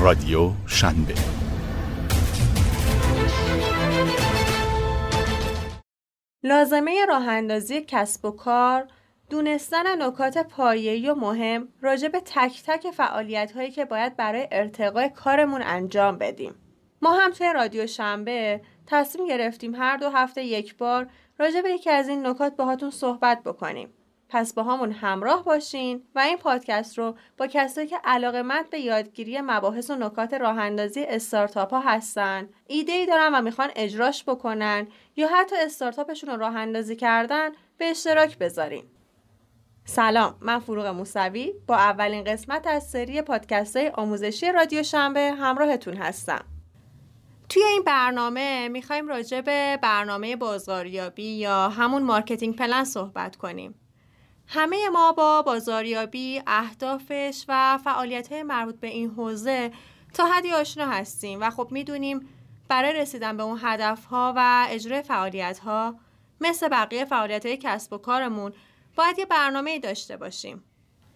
رادیو شنبه لازمه راه اندازی کسب و کار دونستن نکات پایه‌ای و مهم راجع به تک تک فعالیت هایی که باید برای ارتقای کارمون انجام بدیم. ما هم توی رادیو شنبه تصمیم گرفتیم هر دو هفته یک بار راجع به یکی از این نکات باهاتون صحبت بکنیم. پس با همون همراه باشین و این پادکست رو با کسایی که علاقه مند به یادگیری مباحث و نکات راه اندازی استارتاپ ها هستن. ایده ای دارن و می‌خوان اجراش بکنن یا حتی استارتاپشون رو راه اندازی کردن به اشتراک بذارین. سلام من فروغ موسوی. با اولین قسمت از سری پادکست های آموزشی رادیو شنبه همراهتون هستم. توی این برنامه می‌خوایم راجع به برنامه بازاریابی یا همون marketing plan صحبت کنیم. همه ما با بازاریابی، اهدافش و فعالیت مربوط به این حوزه تا حدی آشنا هستیم و خب می‌دونیم برای رسیدن به اون هدفها و اجرای فعالیت ها مثل بقیه فعالیت های کسب و کارمون باید یه برنامه داشته باشیم.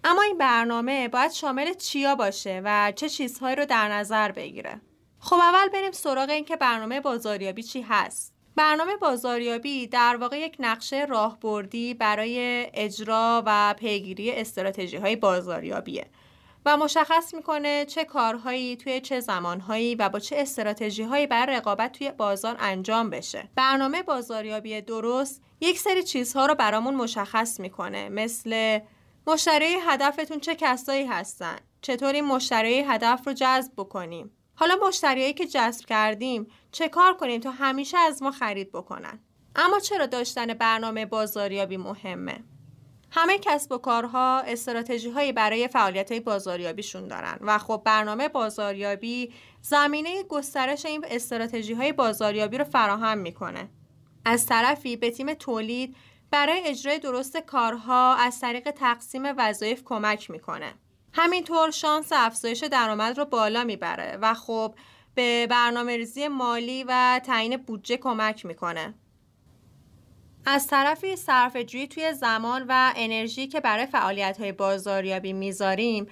اما این برنامه باید شامل چیا باشه و چه چیزهایی رو در نظر بگیره. خب اول بریم سراغ این که برنامه بازاریابی چی هست. برنامه بازاریابی در واقع یک نقشه راهبردی برای اجرا و پیگیری استراتژی های بازاریابیه و مشخص می‌کنه چه کارهایی توی چه زمانهایی و با چه استراتژی هایی برای رقابت توی بازار انجام بشه. برنامه بازاریابی درست یک سری چیزها رو برامون مشخص می‌کنه مثل مشتری هدفتون چه کسایی هستن چطوری مشتری هدف رو جذب بکنیم حالا مشتریایی که جذب کردیم چه کار کنیم تا همیشه از ما خرید بکنن؟ اما چرا داشتن برنامه بازاریابی مهمه؟ همه کسب و کارها استراتژی هایی برای فعالیت های بازاریابیشون دارن و خب برنامه بازاریابی زمینه گسترش این استراتژی های بازاریابی رو فراهم می‌کنه. از طرفی به تیم تولید برای اجرای درست کارها از طریق تقسیم وظایف کمک می‌کنه. همینطور شانس افزایش درآمد رو بالا می‌بره و خب به برنامه ریزی مالی و تعیین بودجه کمک می‌کنه. از طرفی صرف جویی توی زمان و انرژی که برای فعالیت های بازاریابی می‌ذاریم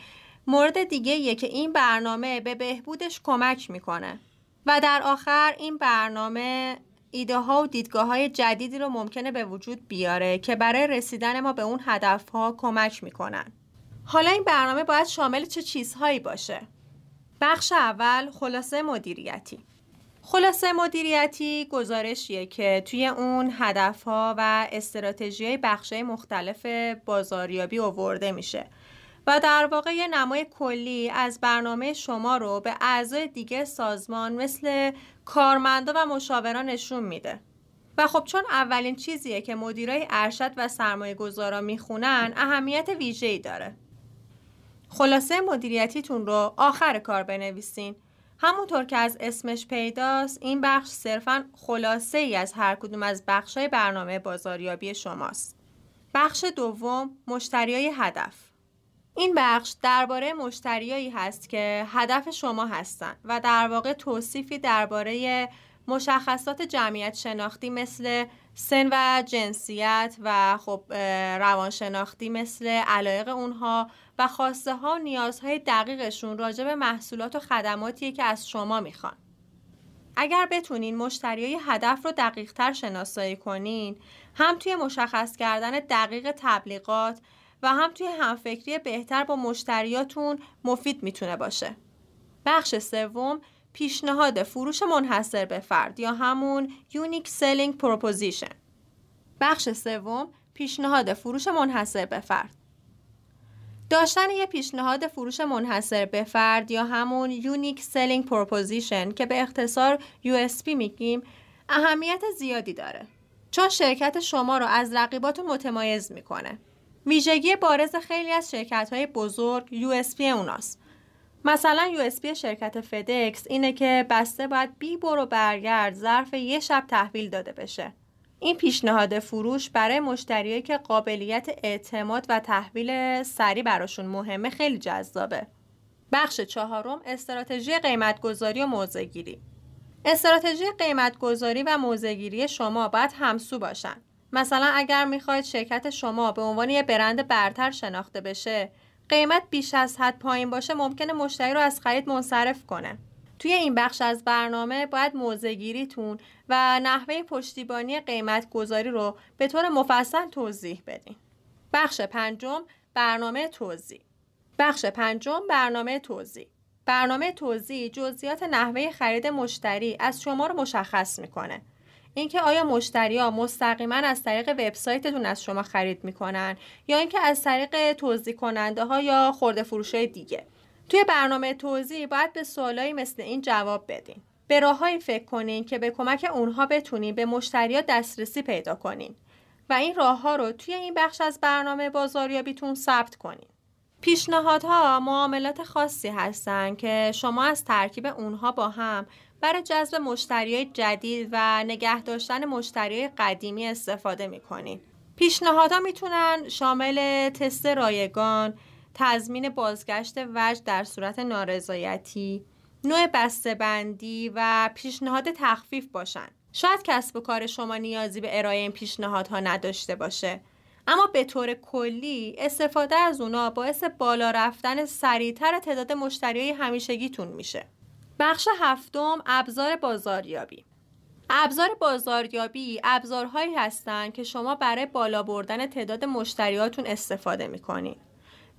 مورد دیگه که این برنامه به بهبودش کمک می‌کنه و در آخر این برنامه ایده ها و دیدگاه های جدیدی رو ممکنه به وجود بیاره که برای رسیدن ما به اون هدف ها کمک می‌کنن. حالا این برنامه باید شامل چه چیزهایی باشه؟ بخش اول خلاصه مدیریتی. خلاصه مدیریتی گزارشیه که توی اون هدفها و استراتژی های مختلف بازاریابی آورده میشه و در واقع یه نمای کلی از برنامه شما رو به اعضای دیگه سازمان مثل کارمندا و مشاوران نشون میده. و خب چون اولین چیزیه که مدیرای ارشد و سرمایه گذارا می‌خونن اهمیت ویژه‌ای داره. خلاصه مدیریتیتون رو آخر کار بنویسین. همونطور که از اسمش پیداست این بخش صرفا خلاصه ای از هر کدوم از بخش برنامه بازاریابی شماست. بخش دوم مشتریای هدف. این بخش درباره مشتریایی هست که هدف شما هستند و در واقع توصیفی درباره مشخصات جمعیت شناختی مثل سن و جنسیت و خب روانشناختی مثل علایق اونها و خواسته ها و نیازهای دقیقشون راجع به محصولات و خدماتیه که از شما می‌خوان. اگر بتونین مشتریای هدف رو دقیق تر شناسایی کنین هم توی مشخص کردن دقیق تبلیغات و هم توی همفکری بهتر با مشتریاتون مفید می‌تونه باشه. بخش سوم پیشنهاد فروش منحصر به فرد یا همون Unique Selling Proposition بخش سوم پیشنهاد فروش منحصر به فرد داشتن یه پیشنهاد فروش منحصر به فرد یا همون Unique Selling Proposition که به اختصار USP میگیم اهمیت زیادی داره. چون شرکت شما رو از رقیباتون متمایز می‌کنه. ویژگی بارز خیلی از شرکت های بزرگ USP اوناست. مثلا USB شرکت فدکس اینه که بسته باید بی برو برگرد ظرف یه شب تحویل داده بشه. این پیشنهاد فروش برای مشتریایی که قابلیت اعتماد و تحویل سریع براشون مهمه خیلی جذابه. بخش چهارم استراتژی قیمتگذاری و موضعگیری. استراتژی قیمتگذاری و موضعگیری شما باید همسو باشن. مثلا اگر می‌خواید شرکت شما به عنوان یه برند برتر شناخته بشه، قیمت بیش از حد پایین باشه ممکنه مشتری رو از خرید منصرف کنه توی این بخش از برنامه باید موزگیریتون و نحوه پشتیبانی قیمت گذاری رو به طور مفصل توضیح بدین. بخش پنجم برنامه توضیح بخش پنجم برنامه توضیح برنامه توضیح جزئیات نحوه خرید مشتری از شما رو مشخص می‌کنه. اینکه آیا مشتری ها مستقیما از طریق وبسایتتون از شما خرید می‌کنن یا اینکه از طریق توضیح کننده ها یا خورده فروش دیگه. توی برنامه توضیح باید به سوالایی مثل این جواب بدین به راههایی فکر کنین که به کمک اونها بتونین به مشتریا دسترسی پیدا کنین و این راه ها رو توی این بخش از برنامه بازاریابیتون ثبت کنین پیشنهادها معاملات خاصی هستند که شما از ترکیب اونها با هم برای جذب مشتری جدید و نگه داشتن مشتری قدیمی استفاده می‌کنید. پیشنهادها می‌تونن شامل تست رایگان، تضمین بازگشت وجه در صورت نارضایتی، نوع بسته‌بندی و پیشنهاد تخفیف باشن. شاید کسب و کار شما نیازی به ارائه این پیشنهادها نداشته باشه اما به طور کلی استفاده از اونا باعث بالا رفتن سریعتر تعداد مشتریای همیشگیتون میشه. بخش هفتم ابزار بازاریابی ابزار بازاریابی ابزارهایی هستند که شما برای بالا بردن تعداد مشتریاتون استفاده می‌کنید.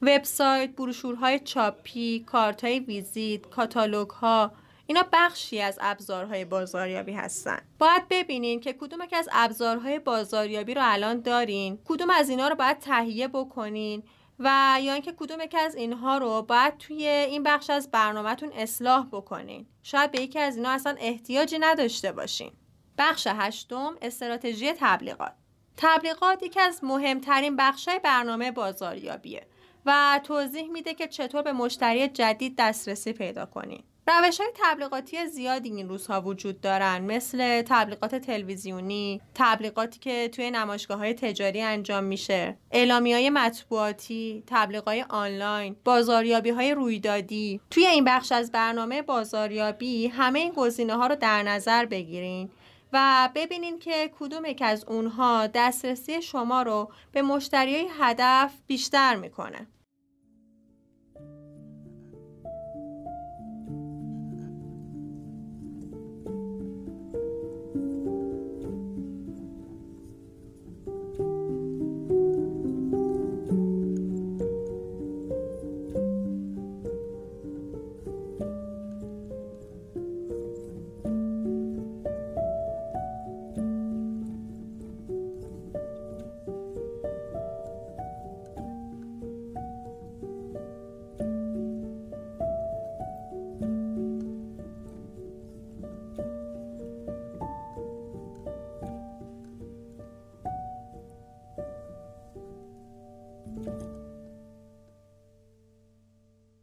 وبسایت، بروشورهای چاپی، کارتهای ویزیت، کاتالوگها اینا بخشی از ابزارهای بازاریابی هستن. باید ببینین که کدوم که از ابزارهای بازاریابی رو الان دارین، کدوم از اینا رو باید تهیه بکنین و یا اینکه کدوم یکی از اینها رو باید توی این بخش از برنامهتون اصلاح بکنین. شاید به یکی از اینها اصلا احتیاجی نداشته باشین. بخش هشتم استراتژی تبلیغات. تبلیغات یکی از مهمترین بخشهای برنامه بازاریابیه. و توضیح میده که چطور به مشتری جدید دسترسی پیدا کنین روش های تبلیغاتی زیادی این روزها وجود دارن مثل تبلیغات تلویزیونی، تبلیغاتی که توی نمایشگاه های تجاری انجام میشه، اعلامی های مطبوعاتی، تبلیغ های آنلاین، بازاریابی های رویدادی. توی این بخش از برنامه بازاریابی همه این گزینه ها رو در نظر بگیرین و ببینین که کدوم یک از اونها دسترسی شما رو به مشتری هدف بیشتر می‌کنه.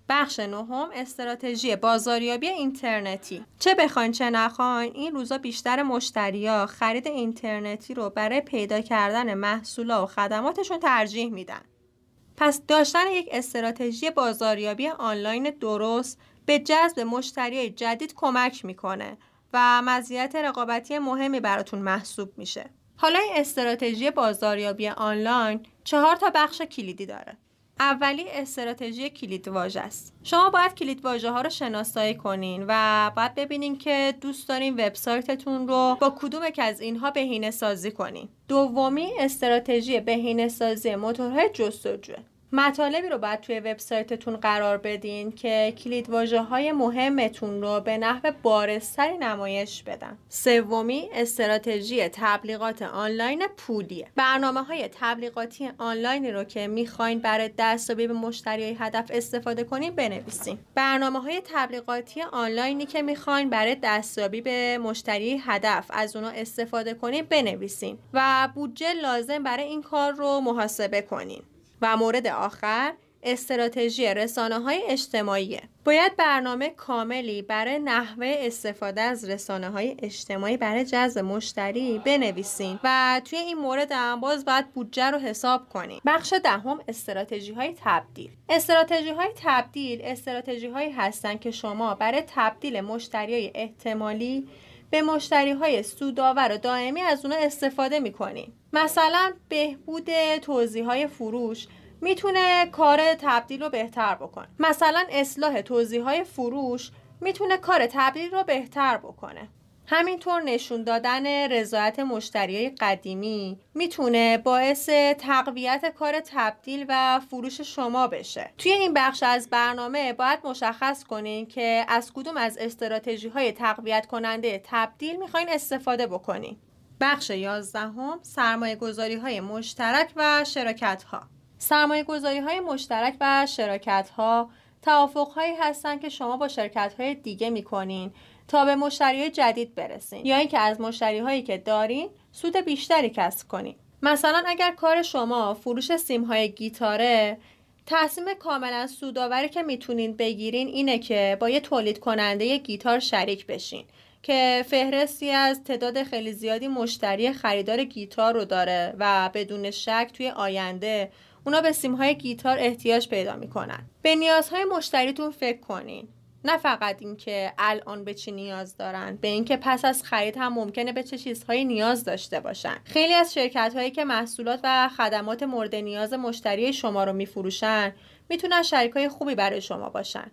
بخش نهم استراتژی بازاریابی اینترنتی. چه بخواین چه نخواین این روزا بیشتر مشتریا خرید اینترنتی رو برای پیدا کردن محصولا و خدماتشون ترجیح میدن. پس داشتن یک استراتژی بازاریابی آنلاین درست به جذب مشتری جدید کمک می‌کنه و مزیت رقابتی مهمی براتون محسوب میشه. حالا این استراتژی بازاریابی آنلاین چهار تا بخش کلیدی داره. اولی استراتژی کلید واژه است. شما باید کلید واژه ها رو شناسایی کنین و باید ببینین که دوست دارین وبسایتتون رو با کدوم که از اینها بهینه سازی کنین. دومی استراتژی بهینه سازی موتورهای جستجو مطالبی رو باید توی وبسایتتون قرار بدین که کلید های مهمتون رو به نحو بارزتری نمایش بدن. سومی استراتژی تبلیغات آنلاین پولیه. برنامه های تبلیغاتی آنلاینی رو که می‌خواین برای دستیابی به مشتری هدف استفاده کنین بنویسین. برنامه های تبلیغاتی آنلاینی که می‌خواین برای دستیابی به مشتری هدف از اونا استفاده کنین بنویسین و بودجه لازم برای این کار رو محاسبه کنین. و مورد آخر استراتژی رسانه های اجتماعی. باید برنامه کاملی برای نحوه استفاده از رسانه های اجتماعی برای جذب مشتری بنویسین و توی این مورد هم باز باید بودجه رو حساب کنیم بخش دهم استراتژی های تبدیل. استراتژی های تبدیل استراتژی هایی هستند که شما برای تبدیل مشتری های احتمالی به مشتری های سودآور و دائمی از اونها استفاده می‌کنیم مثلا بهبود توضیح های فروش می‌تونه کار تبدیل رو بهتر بکنه. مثلا اصلاح توضیح های فروش می‌تونه کار تبدیل رو بهتر بکنه. همینطور نشون دادن رضایت مشتری قدیمی می‌تونه باعث تقویت کار تبدیل و فروش شما بشه. توی این بخش از برنامه باید مشخص کنین که از کدوم از استراتژی های تقویت کننده تبدیل می‌خواین استفاده بکنین. بخش 11 هم سرمایه گذاری های مشترک و شراکت ها سرمایه گذاری های مشترک و شراکت ها توافق هایی هستن که شما با شرکت های دیگه می‌کنین تا به مشتری جدید برسین. یا اینکه از مشتری هایی که دارین سود بیشتری کسب کنین. مثلا اگر کار شما فروش سیم های گیتاره تصمیم کاملا سودآوری که می‌تونین بگیرین اینه که با یه تولید کننده گیتار شریک بشین که فهرستی از تعداد خیلی زیادی مشتری خریدار گیتار رو داره و بدون شک توی آینده اونا به سیمهای گیتار احتیاج پیدا می‌کنن. به نیازهای مشتریتون فکر کنین. نه فقط اینکه الان به چی نیاز دارن به اینکه پس از خرید هم ممکنه به چه چیزهایی نیاز داشته باشن. خیلی از شرکت هایی که محصولات و خدمات مورد نیاز مشتری شما رو میفروشن می‌تونن شریک های خوبی برای شما باشن.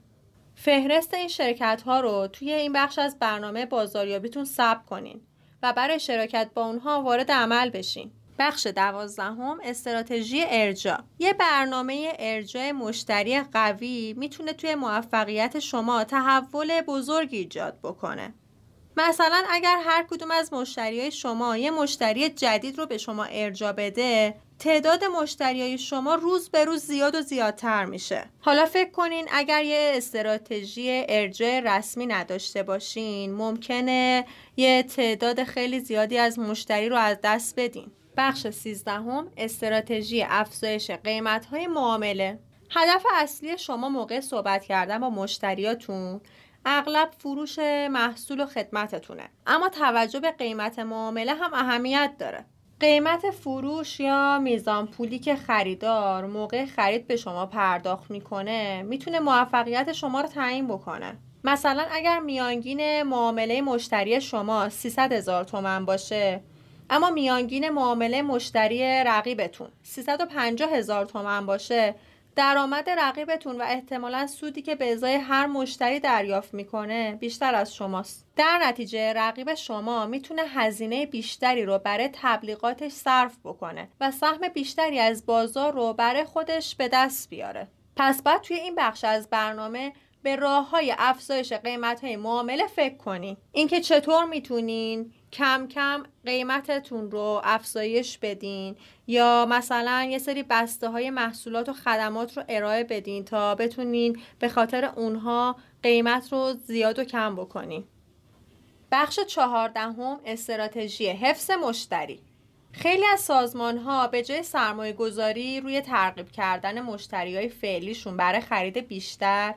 فهرست این شرکت ها رو توی این بخش از برنامه بازاریابیتون ثبت کنین و برای شراکت با اونها وارد عمل بشین. بخش دوازدهم استراتژی ارجا یه برنامه ارجاع مشتری قوی می‌تونه توی موفقیت شما تحول بزرگی ایجاد بکنه. مثلا اگر هر کدوم از مشتری شما یه مشتری جدید رو به شما ارجا بده تعداد مشتریای شما روز به روز زیاد و زیادتر میشه. حالا فکر کنین اگر یه استراتژی ارجاع رسمی نداشته باشین ممکنه یه تعداد خیلی زیادی از مشتری رو از دست بدین. بخش سیزدهم استراتژی افزایش قیمت های معامله. هدف اصلی شما موقع صحبت کردن با مشتریاتون اغلب فروش محصول و خدمتتونه. اما توجه به قیمت معامله هم اهمیت داره. قیمت فروش یا میزان پولی که خریدار موقع خرید به شما پرداخت می‌کنه می‌تونه موفقیت شما رو تعیین بکنه. مثلا اگر میانگین معامله مشتری شما 300 هزار تومن باشه اما میانگین معامله مشتری رقیبتون. 350 هزار تومن باشه. درآمد رقیبتون و احتمالا سودی که به ازای هر مشتری دریافت می‌کنه بیشتر از شماست. در نتیجه رقیب شما می‌تونه هزینه بیشتری رو برای تبلیغاتش صرف بکنه و سهم بیشتری از بازار رو برای خودش به دست بیاره. پس بعد توی این بخش از برنامه به راه های افزایش قیمت های معامله فکر کنی. اینکه چطور می‌تونین کم کم قیمتتون رو افزایش بدین یا مثلا یه سری بسته های محصولات و خدمات رو ارائه بدین تا بتونین به خاطر اونها قیمت رو زیاد و کم بکنین. بخش چهاردهم استراتژی حفظ مشتری. خیلی از سازمان ها به جای سرمایه گذاری روی ترغیب کردن مشتری های فعلیشون برای خرید بیشتر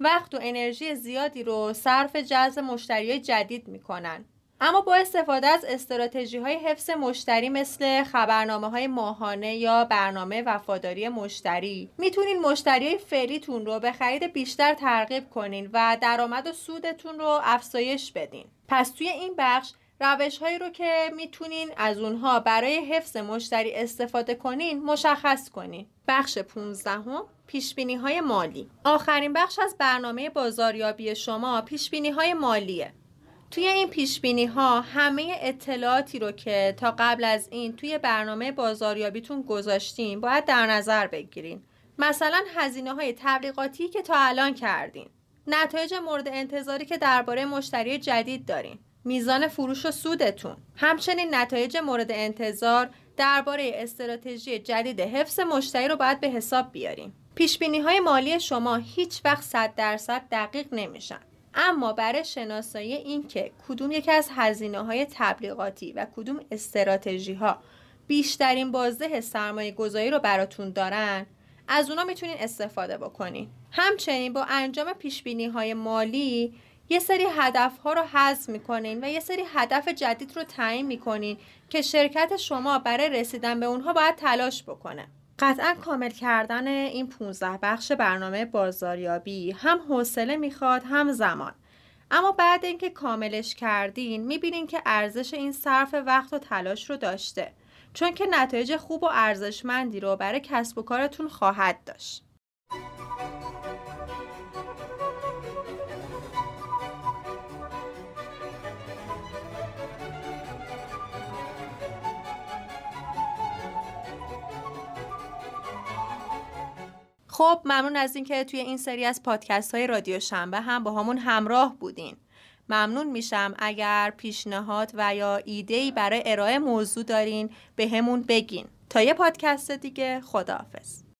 وقت و انرژی زیادی رو صرف جذب مشتری جدید می‌کنن. اما با استفاده از استراتژی های حفظ مشتری مثل خبرنامه های ماهانه یا برنامه وفاداری مشتری می‌تونین مشتری فعلیتون رو به خرید بیشتر ترغیب کنین و درآمد و سودتون رو افزایش بدین. پس توی این بخش روش هایی رو که می‌تونین از اونها برای حفظ مشتری استفاده کنین مشخص کنین. بخش 15 هم پیش های مالی. آخرین بخش از برنامه بازاریابی شما پیش های مالیه. توی این پیش ها همه اطلاعاتی رو که تا قبل از این توی برنامه بازاریابیتون گذاشتین باید در نظر بگیرین. مثلا هزینه های تبلیغاتی که تا الان کردین. نتایج مورد انتظاری که درباره مشتری جدید دارین. میزان فروش و سودتون. همچنین نتایج مورد انتظار درباره استراتژی جدید حفظ مشتری رو باید به حساب بیاریم پیش های مالی شما هیچ وقت 100 درصد دقیق نمیشن. اما برای شناسایی اینکه کدوم یکی از هزینه های تبلیغاتی و کدوم استراتژی ها بیشترین بازده سرمایه گذاری رو براتون دارن از اونا می‌تونین استفاده بکنین. همچنین با انجام پیش های مالی یه سری هدف ها رو حذف می‌کنین و یه سری هدف جدید رو تعیین می‌کنین که شرکت شما برای رسیدن به اونها باید تلاش بکنه. قطعا کامل کردن این 15 بخش برنامه بازاریابی هم حوصله می‌خواد هم زمان اما بعد اینکه کاملش کردین می‌بینین که ارزش این صرف وقت و تلاش رو داشته چون که نتایج خوب و ارزشمندی رو برای کسب و کارتون خواهد داشت. خب ممنون از اینکه توی این سری از پادکست های رادیو شنبه هم با همون همراه بودین. ممنون میشم اگر پیشنهاد و یا ایده برای ارائه موضوع دارین به همون بگین. تا یه پادکست دیگه خداحافظ.